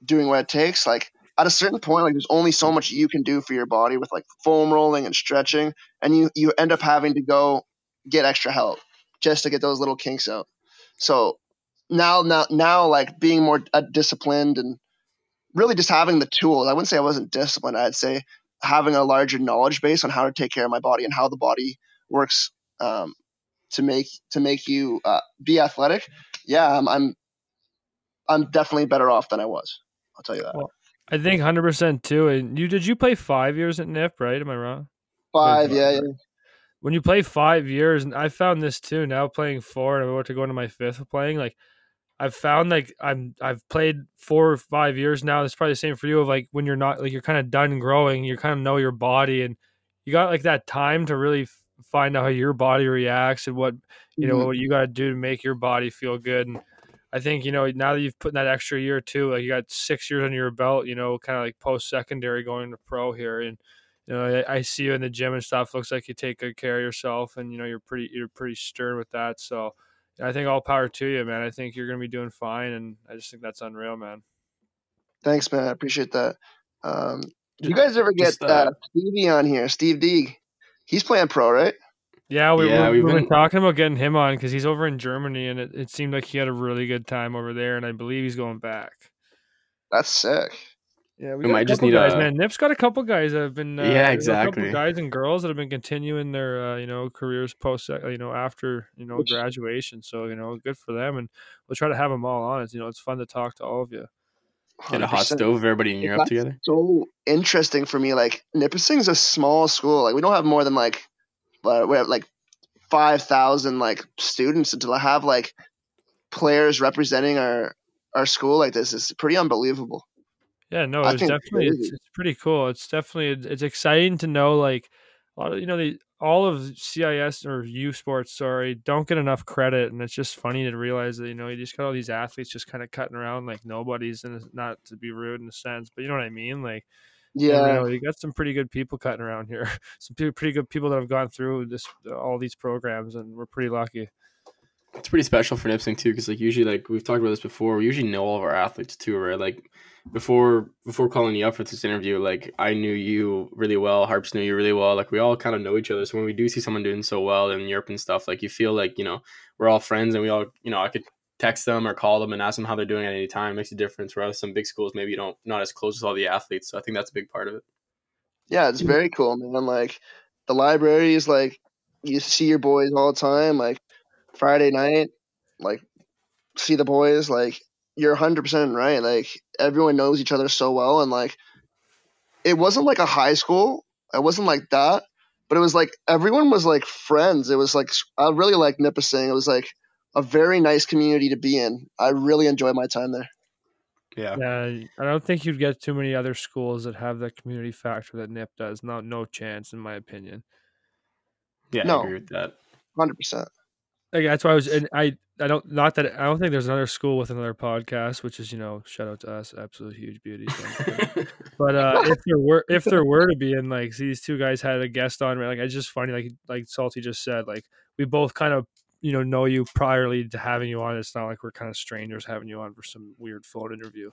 doing what it takes. Like at a certain point, like there's only so much you can do for your body with like foam rolling and stretching, and you you end up having to go get extra help just to get those little kinks out. So now now now like being more uh, disciplined and really just having the tools. I wouldn't say I wasn't disciplined. I'd say having a larger knowledge base on how to take care of my body and how the body works um, to make to make you uh, be athletic. Yeah, I'm, I'm I'm definitely better off than I was. I'll tell you that. Well, I think hundred percent too. And you did you play five years at NIP, right? Am I wrong? Five, yeah, yeah. When you play five years, and I found this too. Now playing four, and I'm about to go into my fifth playing. Like I've found like I'm I've played four or five years now. It's probably the same for you. Of like when you're not like you're kind of done growing, you kind of know your body, and you got like that time to really find out how your body reacts and what you know Mhm. what you got to do to make your body feel good. And I think you know now that you've put in that extra year too, like you got six years under your belt, you know, kind of like post secondary going to pro here, and you know I, I see you in the gym and stuff. Looks like you take good care of yourself, and you know you're pretty you're pretty stern with that. So I think all power to you, man. I think you're gonna be doing fine, and I just think that's unreal, man. Thanks, man. I appreciate that. Um, do you guys ever get Just, uh, uh, Stevie on here? Steve Deeg. He's playing pro, right? Yeah, we, Yeah, we, we've we've been been- talking about getting him on because he's over in Germany, and it, it seemed like he had a really good time over there, and I believe he's going back. That's sick. Yeah, we We got might a just need guys, a- man. Nip's got a couple guys that have been, uh, Yeah, you A exactly. couple guys and girls that have been continuing their, uh, you know, careers post, uh, you know, after you know graduation. So you know, good for them, and we'll try to have them all on. It's you know, it's fun to talk to all of you. Get a hot 100%. stove, everybody in Europe That's together. so interesting for me. Like Nipissing's a small school. Like we don't have more than like, uh, we have like five thousand like students, and to have like players representing our our school like this is pretty unbelievable. Yeah, no, it's definitely it's, it's pretty cool. It's definitely it's exciting to know like a lot of you know the all of CIS or U Sports, sorry, don't get enough credit, and it's just funny to realize that you know you just got all these athletes just kind of cutting around like nobody's, and it's not to be rude in a sense, but you know what I mean, like. In Yeah, real, you got some pretty good people cutting around here. Some pretty good people that have gone through this all these programs, and we're pretty lucky. It's pretty special for Nipissing too, because like usually, like we've talked about this before, we usually know all of our athletes too, right? Like before before calling you up for this interview, like I knew you really well, Harps knew you really well. Like we all kind of know each other. So when we do see someone doing so well in Europe and stuff, like you feel like you know we're all friends, and we all you know I could text them or call them and ask them how they're doing at any time. It makes a difference. Whereas some big schools maybe you don't not as close with all the athletes. So I think that's a big part of it. yeah, it's very cool, man. Like the library is like you see your boys all the time. Like Friday night, like see the boys. Like you're 100 percent right. Like everyone knows each other so well, and like it wasn't like a high school. It wasn't like that, but it was like everyone was like friends. It was like I really like Nipissing. It was like a very nice community to be in. I really enjoy my time there. Yeah. Yeah, I don't think you'd get too many other schools that have that community factor that NIP does. Not no chance, in my opinion. Yeah, No. I agree with that. 100 percent. Like, that's why I was, and I, I don't, not that I don't think there's another school with another podcast, which is you know, shout out to us, absolute huge beauty. But uh, if there were, if there were to be, and like these two guys had a guest on, right? Like it's just funny, like like Salty just said, like we both kind of you know know you priorly to having you on. It's not like we're kind of strangers having you on for some weird phone interview.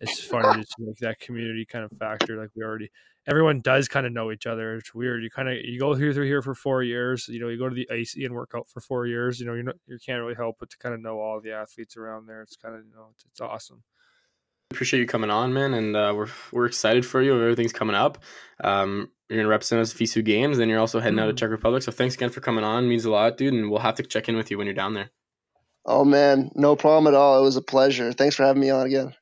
It's funny just like that community kind of factor. Like we already, everyone does kind of know each other. It's weird. You kind of you go through through here for four years. You know, you go to the AC and work out for four years. You know, you're not you can't really help but to kind of know all the athletes around there. It's kind of you know it's, it's awesome. appreciate you coming on, man, and uh, we're we're excited for you. Everything's coming up. Um, you're gonna represent us at FISU games, then you're also heading out to Czech Republic. So thanks again for coming on. It means a lot, dude. And we'll have to check in with you when you're down there. Oh man, no problem at all. It was a pleasure. Thanks for having me on again.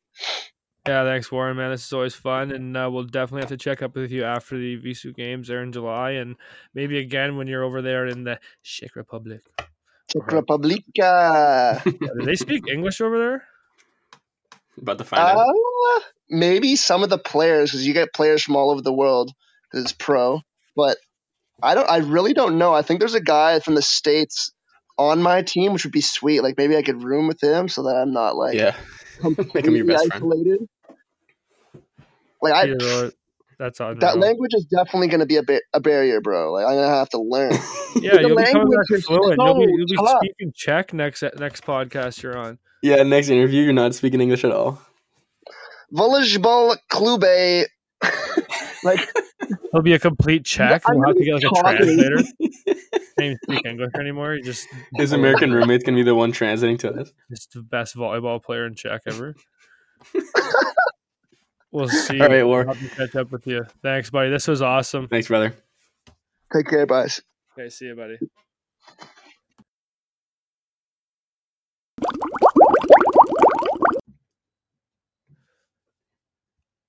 Yeah, thanks, Warren. Man, this is always fun, and uh, we'll definitely have to check up with you after the FISU games there in July, and maybe again when you're over there in the Czech Republic. Czech Republic. Yeah, do they speak English over there? About to find out. Uh, maybe some of the players, because you get players from all over the world, because it's pro. But I don't. I really don't know. I think there's a guy from the states on my team, which would be sweet. Like maybe I could room with him so that I'm not like Yeah, make him your completely best friend. isolated. Like I, Either or, that's on that language is definitely going to be a bit a barrier, bro. Like I'm gonna have to learn. Yeah, the you'll language back is fluent. You'll be, you'll be speaking Czech next next podcast you're on. Yeah, next interview, you're not speaking English at all. Volleyball klube. like He'll be a complete Czech. I'm We'll have to get like be a translator. Can't even speak English anymore. You just His American roommate's gonna be the one translating to us. just the best volleyball player in Czech ever. we'll see. All right, We'll War. have to catch up with you. Thanks, buddy. This was awesome. Thanks, brother. take care, guys. Okay, see you, buddy.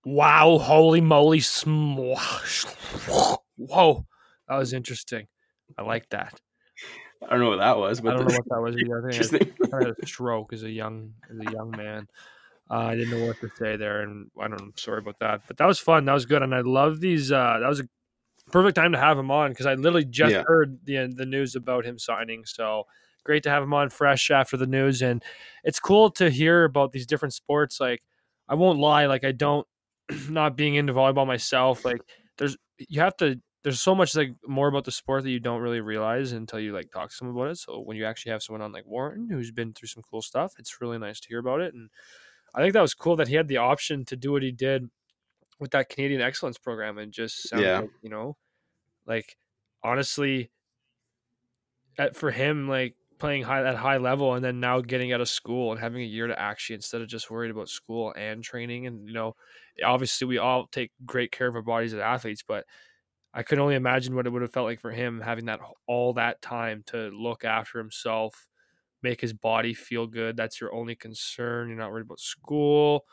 Wow, holy moly. Whoa, that was interesting. I like that. I don't know what that was, but I don't know what that was. either. I think I interesting. I kind of had a stroke as a young as a young man. Uh, I didn't know what to say there, and I don't. I'm sorry about that, but that was fun. That was good, and I love these. Uh, that was a perfect time to have him on because I literally just Yeah. heard the the news about him signing. So great to have him on fresh after the news, and it's cool to hear about these different sports. Like I won't lie, like I don't not being into volleyball myself. Like there's you have to. There's so much like more about the sport that you don't really realize until you like talk to someone about it. So when you actually have someone on like Warren who's been through some cool stuff, it's really nice to hear about it. And I think that was cool that he had the option to do what he did with that Canadian Excellence program and just sound Yeah. like, you know, like honestly, at, for him, like playing high at high level and then now getting out of school and having a year to actually instead of just worried about school and training and you know, obviously we all take great care of our bodies as athletes, but I could only imagine what it would have felt like for him having that all that time to look after himself, make his body feel good. That's your only concern. You're not worried about school.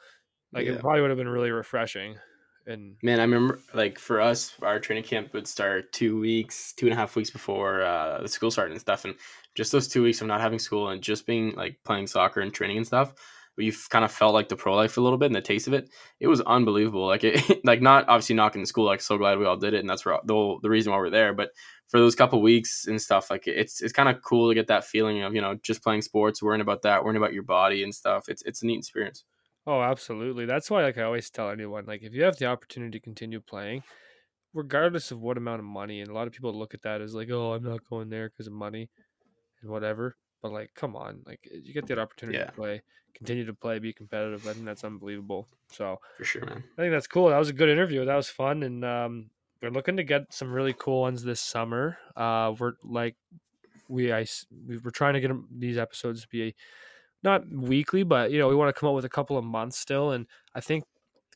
Like Yeah. it probably would have been really refreshing. And Man, I remember like for us, our training camp would start two weeks, two and a half weeks before uh, the school started and stuff. And just those two weeks of not having school and just being like playing soccer and training and stuff, you've kind of felt like the pro life a little bit and the taste of it. It was unbelievable. Like it, like not obviously knocking the school. Like so glad we all did it, and that's the the reason why we're there. But for those couple weeks and stuff, like it's it's kind of cool to get that feeling of you know just playing sports, worrying about that, worrying about your body and stuff. It's it's a neat experience. Oh, absolutely. That's why like I always tell anyone, like if you have the opportunity to continue playing, regardless of what amount of money, and a lot of people look at that as like, oh, I'm not going there because of money and whatever. But like, come on, like you get that opportunity Yeah. to play, continue to play, be competitive. I think that's unbelievable. So For sure, man. I think that's cool. That was a good interview. That was fun, and um, we're looking to get some really cool ones this summer. Uh, we're like, we I s- we we're trying to get 'em- these episodes to be not weekly, but you know, we want to come up with a couple of months still, and I think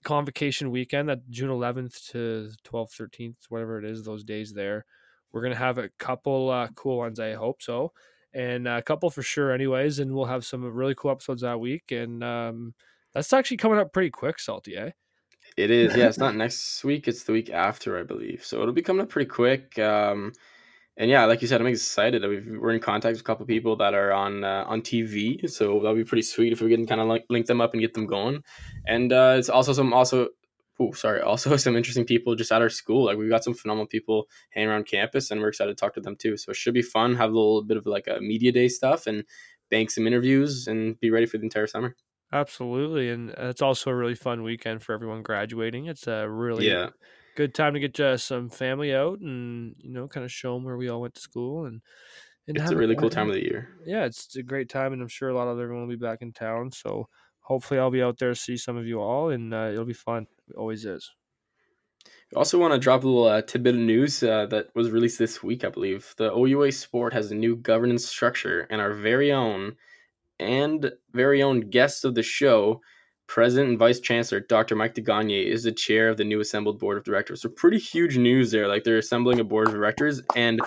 convocation weekend that June 11th to 12th, 13th, whatever it is, those days there, we're gonna have a couple uh, cool ones. I hope so, and a couple for sure, anyways. And we'll have some really cool episodes that week, and um, that's actually coming up pretty quick, Salty. Eh? It is. Yeah, it's not next week. It's the week after, I believe. So it'll be coming up pretty quick. Um, and yeah, like you said, I'm excited. We've, we're in contact with a couple people that are on uh, on TV, so that'll be pretty sweet if we can kind of like link them up and get them going. And uh, it's also some also, oh sorry, also some interesting people just at our school. Like we've got some phenomenal people hanging around campus, and we're excited to talk to them too. So it should be fun. Have a little bit of like a media day stuff and bank some interviews and be ready for the entire summer. Absolutely, and it's also a really fun weekend for everyone graduating. It's a really Yeah, good time to get uh, some family out and you know kind of show them where we all went to school and and it's a really cool time of the year. yeah it's a great time and i'm sure a lot of everyone will be back in town so hopefully i'll be out there to see some of you all and uh, it'll be fun it always is I also want to drop a little uh, tidbit of news uh, that was released this week, I believe. The OUA Sport has a new governance structure, and our very own and very own guest of the show, President and Vice Chancellor Dr. Mike DeGagne, is the chair of the new assembled board of directors. So, pretty huge news there. Like, they're assembling a board of directors, and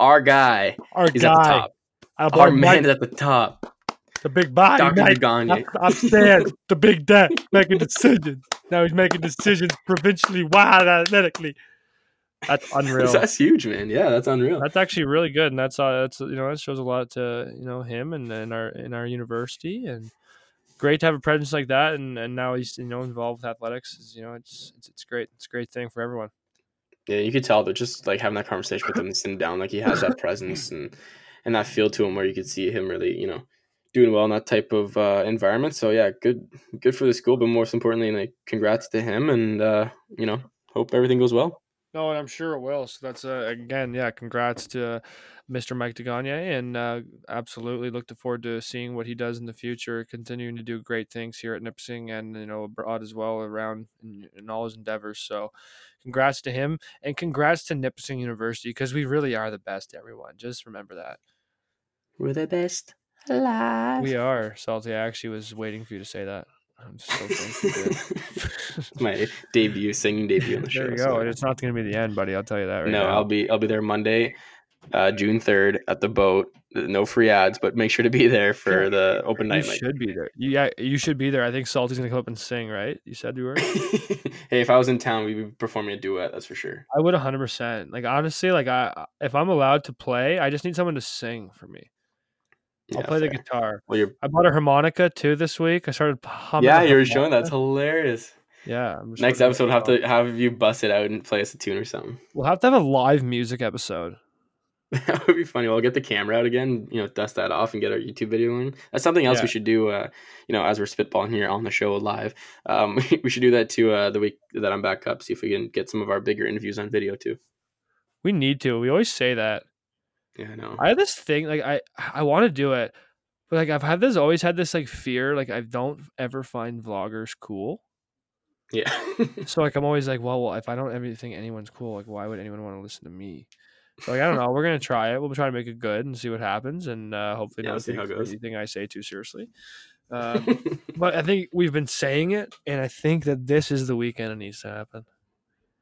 our guy our is at the top. our, Our man is at the top, the big body Dr. DeGagne. upstairs the big dad making decisions now he's making decisions provincially wide athletically that's unreal That's huge, man. Yeah, that's unreal. That's actually really good, and that's uh, that's you know that shows a lot to you know him and, and our in our university, and great to have a presence like that, and, and now he's you know involved with athletics. Is, you know, it's, it's it's great. It's a great thing for everyone. Yeah, you could tell, but just like having that conversation with him and sitting down, like he has that presence and and that feel to him where you could see him really, you know, doing well in that type of uh, environment. So yeah, good good for the school, but most importantly, like congrats to him, and uh, you know, hope everything goes well. No, and I'm sure it will. So that's uh, again, yeah, congrats to Mr. Mike DeGagne, and uh, absolutely look forward to seeing what he does in the future, continuing to do great things here at Nipissing and you know abroad as well around in, in all his endeavors. So, congrats to him, and congrats to Nipissing University because we really are the best. Everyone, just remember that We're the best alive. we are. Salty, I actually was waiting for you to say that. I'm so thankful. you did. My debut singing debut on the show. there you so- go. It's not going to be the end, buddy. I'll tell you that right no, now. I'll be I'll be there Monday, uh, June third at the boat. No free ads, but make sure to be there for the open You night. Should be there. You, yeah, you should be there. I think Salty's gonna come up and sing, right? You said you were. hey, if I was in town, we'd be performing a duet. That's for sure. I would 100. percent Like honestly, like I, if I'm allowed to play, I just need someone to sing for me. I'll play the guitar. Well, you're I bought a harmonica too this week. I started humming. yeah, you were showing that's hilarious. Yeah. I'm Next episode, we'll have to have you bust it out and play us a tune or something. We'll have to have a live music episode. that would be funny. We'll get the camera out again, you know, dust that off and get our YouTube video going. That's something else Yeah. we should do. Uh, you know, as we're spitballing here on the show live, um, we should do that too. Uh, the week that I'm back up, see if we can get some of our bigger interviews on video too. We need to. We always say that. Yeah, I know. I have this thing like I I want to do it, but like I've had this always had this like fear like I don't ever find vloggers cool. yeah. So like I'm always like, well, well, if I don't ever think anyone's cool, like why would anyone want to listen to me? So like I don't know. We're gonna try it. We'll try to make it good and see what happens, and uh, hopefully Yeah, not see how it goes. anything I say too seriously. Um, but I think we've been saying it, and I think that this is the weekend it needs to happen.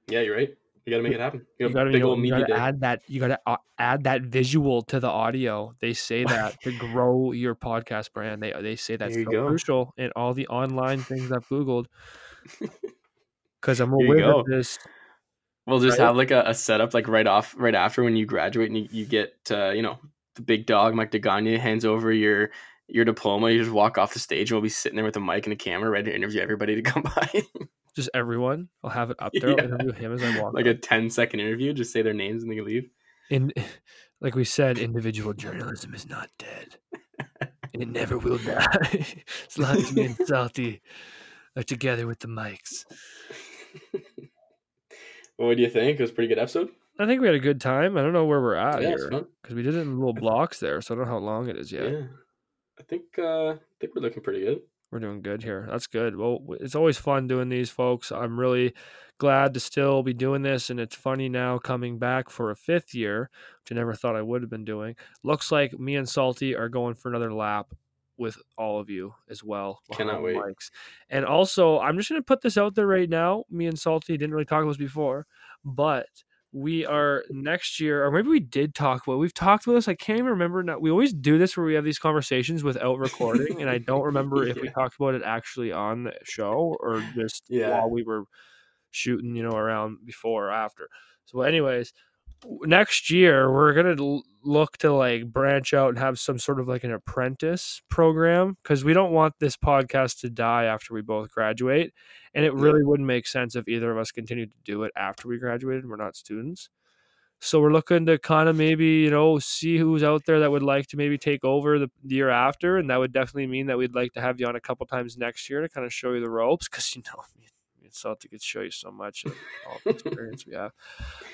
yeah, you're right. You got to make it happen. You You got gotta, big you old media gotta add that. You gotta uh, add that visual to the audio. They say that to grow your podcast brand. They they say that's so crucial in all the online things I've googled. because I'm aware that this. We'll just Right. have like a, a setup like right off, right after when you graduate and you, you get, uh, you know, the big dog Mike DeGagne hands over your your diploma. You just walk off the stage and we'll be sitting there with a mic and a camera, ready to interview everybody to come by. Just everyone. I'll have it up there. I'll interview him as I walk. like up. a 10 second interview, just say their names and they can leave. in like we said, individual journalism is not dead. And it never will die. as long as me and Salty are together with the mics. Well, what do you think? It was a pretty good episode. I think we had a good time. I don't know where we're at yeah, here because we did it in little blocks there, so I don't know how long it is yet. Yeah. I think uh I think we're looking pretty good. We're doing good here. That's good. Well, it's always fun doing these, folks. I'm really glad to still be doing this, and it's funny now coming back for a fifth year, which I never thought I would have been doing. Looks like me and Salty are going for another lap with all of you as well. Cannot wait. mics. And also, I'm just going to put this out there right now. Me and Salty didn't really talk about this before, but we are next year, or maybe we did talk about. We've talked about this. I can't even remember now. We always do this where we have these conversations without recording, and I don't remember if we talked about it actually on the show or just Yeah. while we were shooting, you know, around before or after. So, anyways, next year we're gonna look to like branch out and have some sort of like an apprentice program because we don't want this podcast to die after we both graduate, and it really wouldn't make sense if either of us continued to do it after we graduated. We're not students. So we're looking to kind of maybe you know see who's out there that would like to maybe take over the, the year after, and that would definitely mean that we'd like to have you on a couple times next year to kind of show you the ropes because you know me, me and Salty could show you so much of all the experience we have.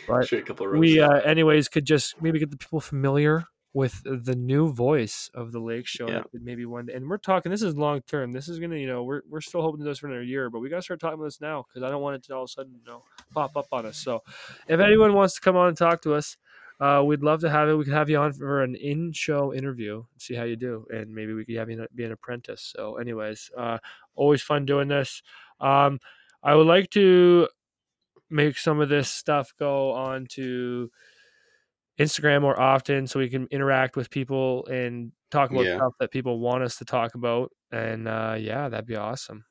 But a couple of we, uh, anyways, could just maybe get the people familiar with the new voice of the Lake Show. Yeah. Maybe one, day, and we're talking. This is long term. This is gonna, you know, we're we're still hoping to do this for another year, but we gotta start talking about this now because I don't want it to all of a sudden, you know, pop up on us. So, if anyone wants to come on and talk to us, uh, we'd love to have it. We could have you on for an in-show interview, see how you do, and maybe we could have you be an apprentice. So, anyways, uh, always fun doing this. Um, I would like to make some of this stuff go on to Instagram more often so we can interact with people and talk about Yeah. stuff that people want us to talk about. And uh, yeah, that'd be awesome.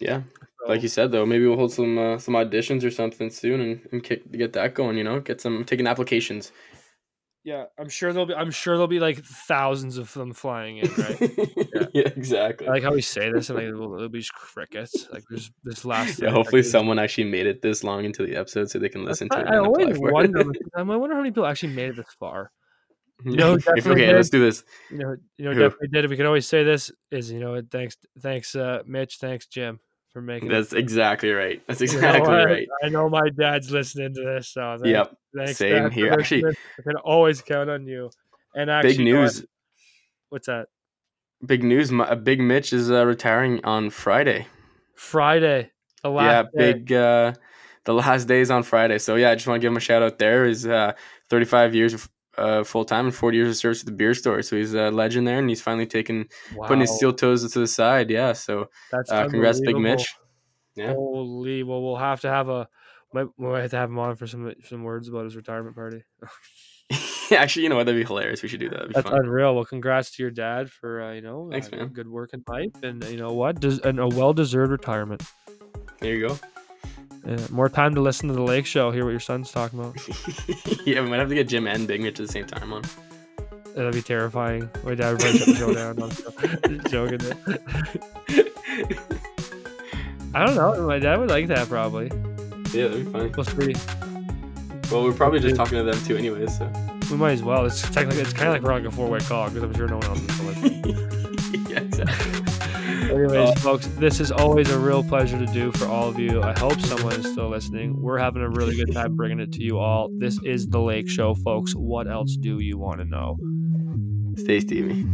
yeah. So, Like you said though, maybe we'll hold some uh, some auditions or something soon and, and kick, get that going, you know? Get some taking applications. Yeah, I'm sure there'll be. I'm sure there'll be like thousands of them flying in, right? yeah. exactly. I like how we say this, and like it'll, it'll be just crickets. Like there's this last. yeah, hopefully someone actually made it this long into the episode so they can That's listen to not- it. I always wonder. I wonder how many people actually made it this far. Yeah. know definitely okay, did? let's do this. You know, you know, Who? definitely did. We can always say this is, you know, thanks, thanks, uh, Mitch, thanks, Jim, for making. it. That's exactly right. That's You know exactly right. I know my dad's listening to this, so thanks, Yep. thanks, same Dad, here. Actually- I can always count on you. And actually, Big news. What's that? Big news. My, uh, Big Mitch is uh, retiring on Friday. Friday, the last yeah, day. big. Uh, the last day is on Friday. So yeah, I just want to give him a shout out. There is uh, 35 years of uh, full time and 40 years of service at the beer store. So he's a legend there, and he's finally taken putting his steel toes to the side. Yeah. So That's uh, congrats, Big. Mitch. Yeah. Holy, well, we'll have to have a. Might, we might have to have him on for some some words about his retirement party. Actually, you know what? That'd be hilarious. We should do that. That's fun. unreal. Well, congrats to your dad for uh, you know Thanks, uh, man. good work in life, and you know what, Des- and a well deserved retirement. There you go. Uh, more time to listen to the Lake Show, hear what your son's talking about. yeah, we might have to get Jim and Big Mitch at the same time on. That'd be terrifying. My dad would probably shut the show down. I'm joking. I don't know. My dad would like that probably. yeah, that'd be funny. We'll see. Well, we're probably just talking to them too, anyways. So. We might as well. It's technically it's kind of like we're like a four way call because I'm sure no one else is listening. yeah, exactly. Anyways, Uh, folks, this is always a real pleasure to do for all of you. I hope someone is still listening. We're having a really good time bringing it to you all. This is the Lake Show, folks. What else do you want to know? Stay steamy.